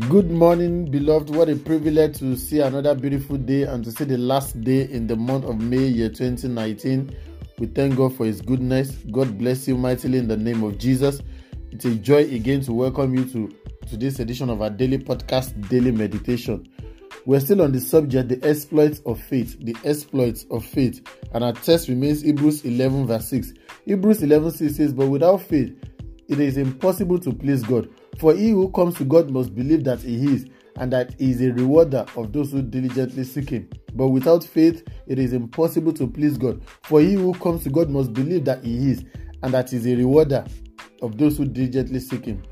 Good morning, beloved. What a privilege to see another beautiful day and to see the last day in the month of May, year 2019. We thank God for His goodness. God bless you mightily in the name of Jesus. It's a joy again to welcome you to today's edition of our daily podcast, Daily Meditation. We're still on the subject, the exploits of faith, the exploits of faith, and our text remains Hebrews 11, verse 6. Hebrews 11, 6 says, But without faith, it is impossible to please God. For he who comes to God must believe that he is, and that he is a rewarder of those who diligently seek him. But without faith, it is impossible to please God. For he who comes to God must believe that he is, and that he is a rewarder of those who diligently seek him.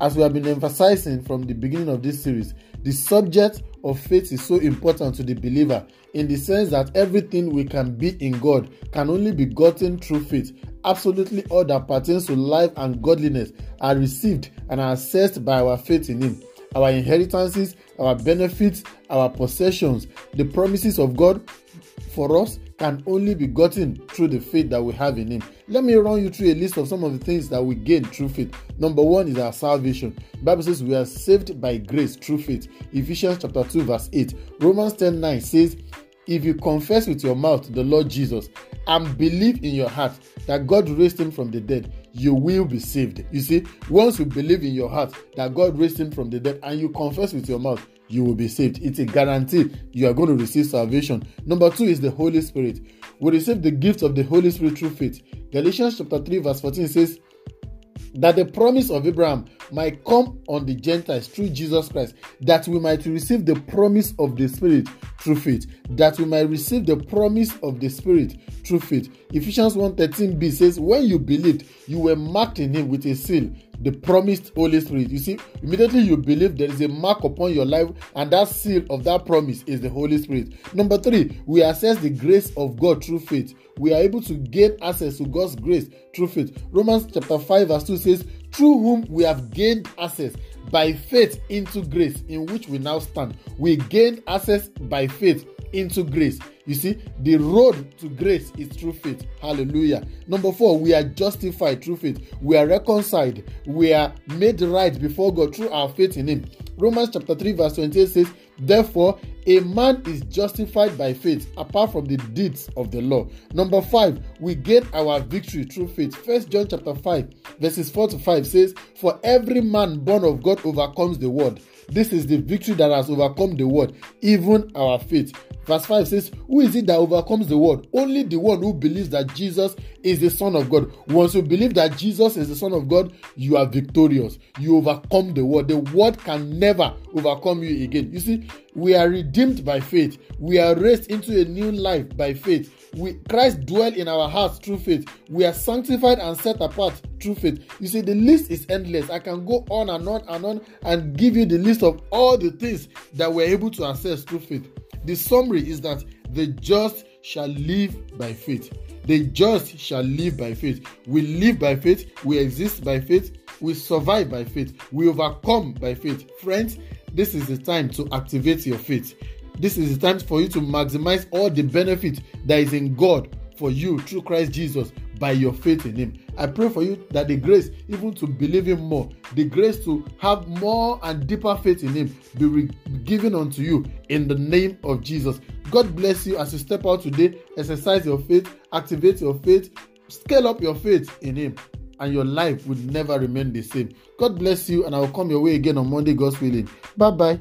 As we have been emphasizing from the beginning of this series, the subject of faith is so important to the believer in the sense that everything we can be in God can only be gotten through faith. Absolutely all that pertains to life and godliness are received and are assessed by our faith in Him. Our inheritances, our benefits, our possessions, the promises of God for us can only be gotten through the faith that we have in Him. Let me run you through a list of some of the things that we gain through faith. Number one is our salvation. The Bible says we are saved by grace through faith. Ephesians chapter 2, verse 8. Romans 10 9 says, If you confess with your mouth the Lord Jesus and believe in your heart that God raised him from the dead, you will be saved. You see, once you believe in your heart that God raised him from the dead and you confess with your mouth, you will be saved. It's a guarantee you are going to receive salvation. Number two is the Holy Spirit. We receive the gift of the Holy Spirit through faith. Galatians chapter 3, verse 14 says, that the promise of Abraham might come on the Gentiles through Jesus Christ, that we might receive the promise of the Spirit through faith, that we might receive the promise of the Spirit through faith. Ephesians 1:13b says, When you believed, you were marked in him with a seal, the promised Holy Spirit. You see, immediately you believe there is a mark upon your life, and that seal of that promise is the Holy Spirit. Number three, we access the grace of God through faith. We are able to gain access to God's grace through faith. Romans chapter 5, verse 2 says, Through whom we have gained access by faith into grace in which we now stand. We gained access by faith into grace. You see, the road to grace is through faith. Hallelujah. Number four, we are justified through faith. We are reconciled. We are made right before God through our faith in Him. Romans chapter 3, verse 28 says, Therefore, a man is justified by faith apart from the deeds of the law. Number five, we get our victory through faith. First John chapter 5, verses 4 to 5 says, For every man born of God overcomes the world. This is the victory that has overcome the world, even our faith. Verse 5 says, Who is it that overcomes the world? Only the one who believes that Jesus is the Son of God. Once you believe that Jesus is the Son of God, you are victorious. You overcome the world. The world can never overcome you again. You see, we are redeemed by faith. We are raised into a new life by faith. We Christ dwell in our hearts through faith. We are sanctified and set apart through faith. You see, the list is endless. I can go on and on and on and give you the list of all the things that we're able to access through faith. The summary is that the just shall live by faith. The just shall live by faith. We live by faith. We exist by faith. We survive by faith. We overcome by faith. Friends, this is the time to activate your faith. This is the time for you to maximize all the benefit that is in God for you through Christ Jesus by your faith in Him. I pray for you that the grace, even to believe Him more, the grace to have more and deeper faith in Him, be re- given unto you in the name of Jesus. God bless you as you step out today. Exercise your faith, activate your faith, scale up your faith in Him, and your life will never remain the same. God bless you, and I will come your way again on Monday, God's willing. Bye bye.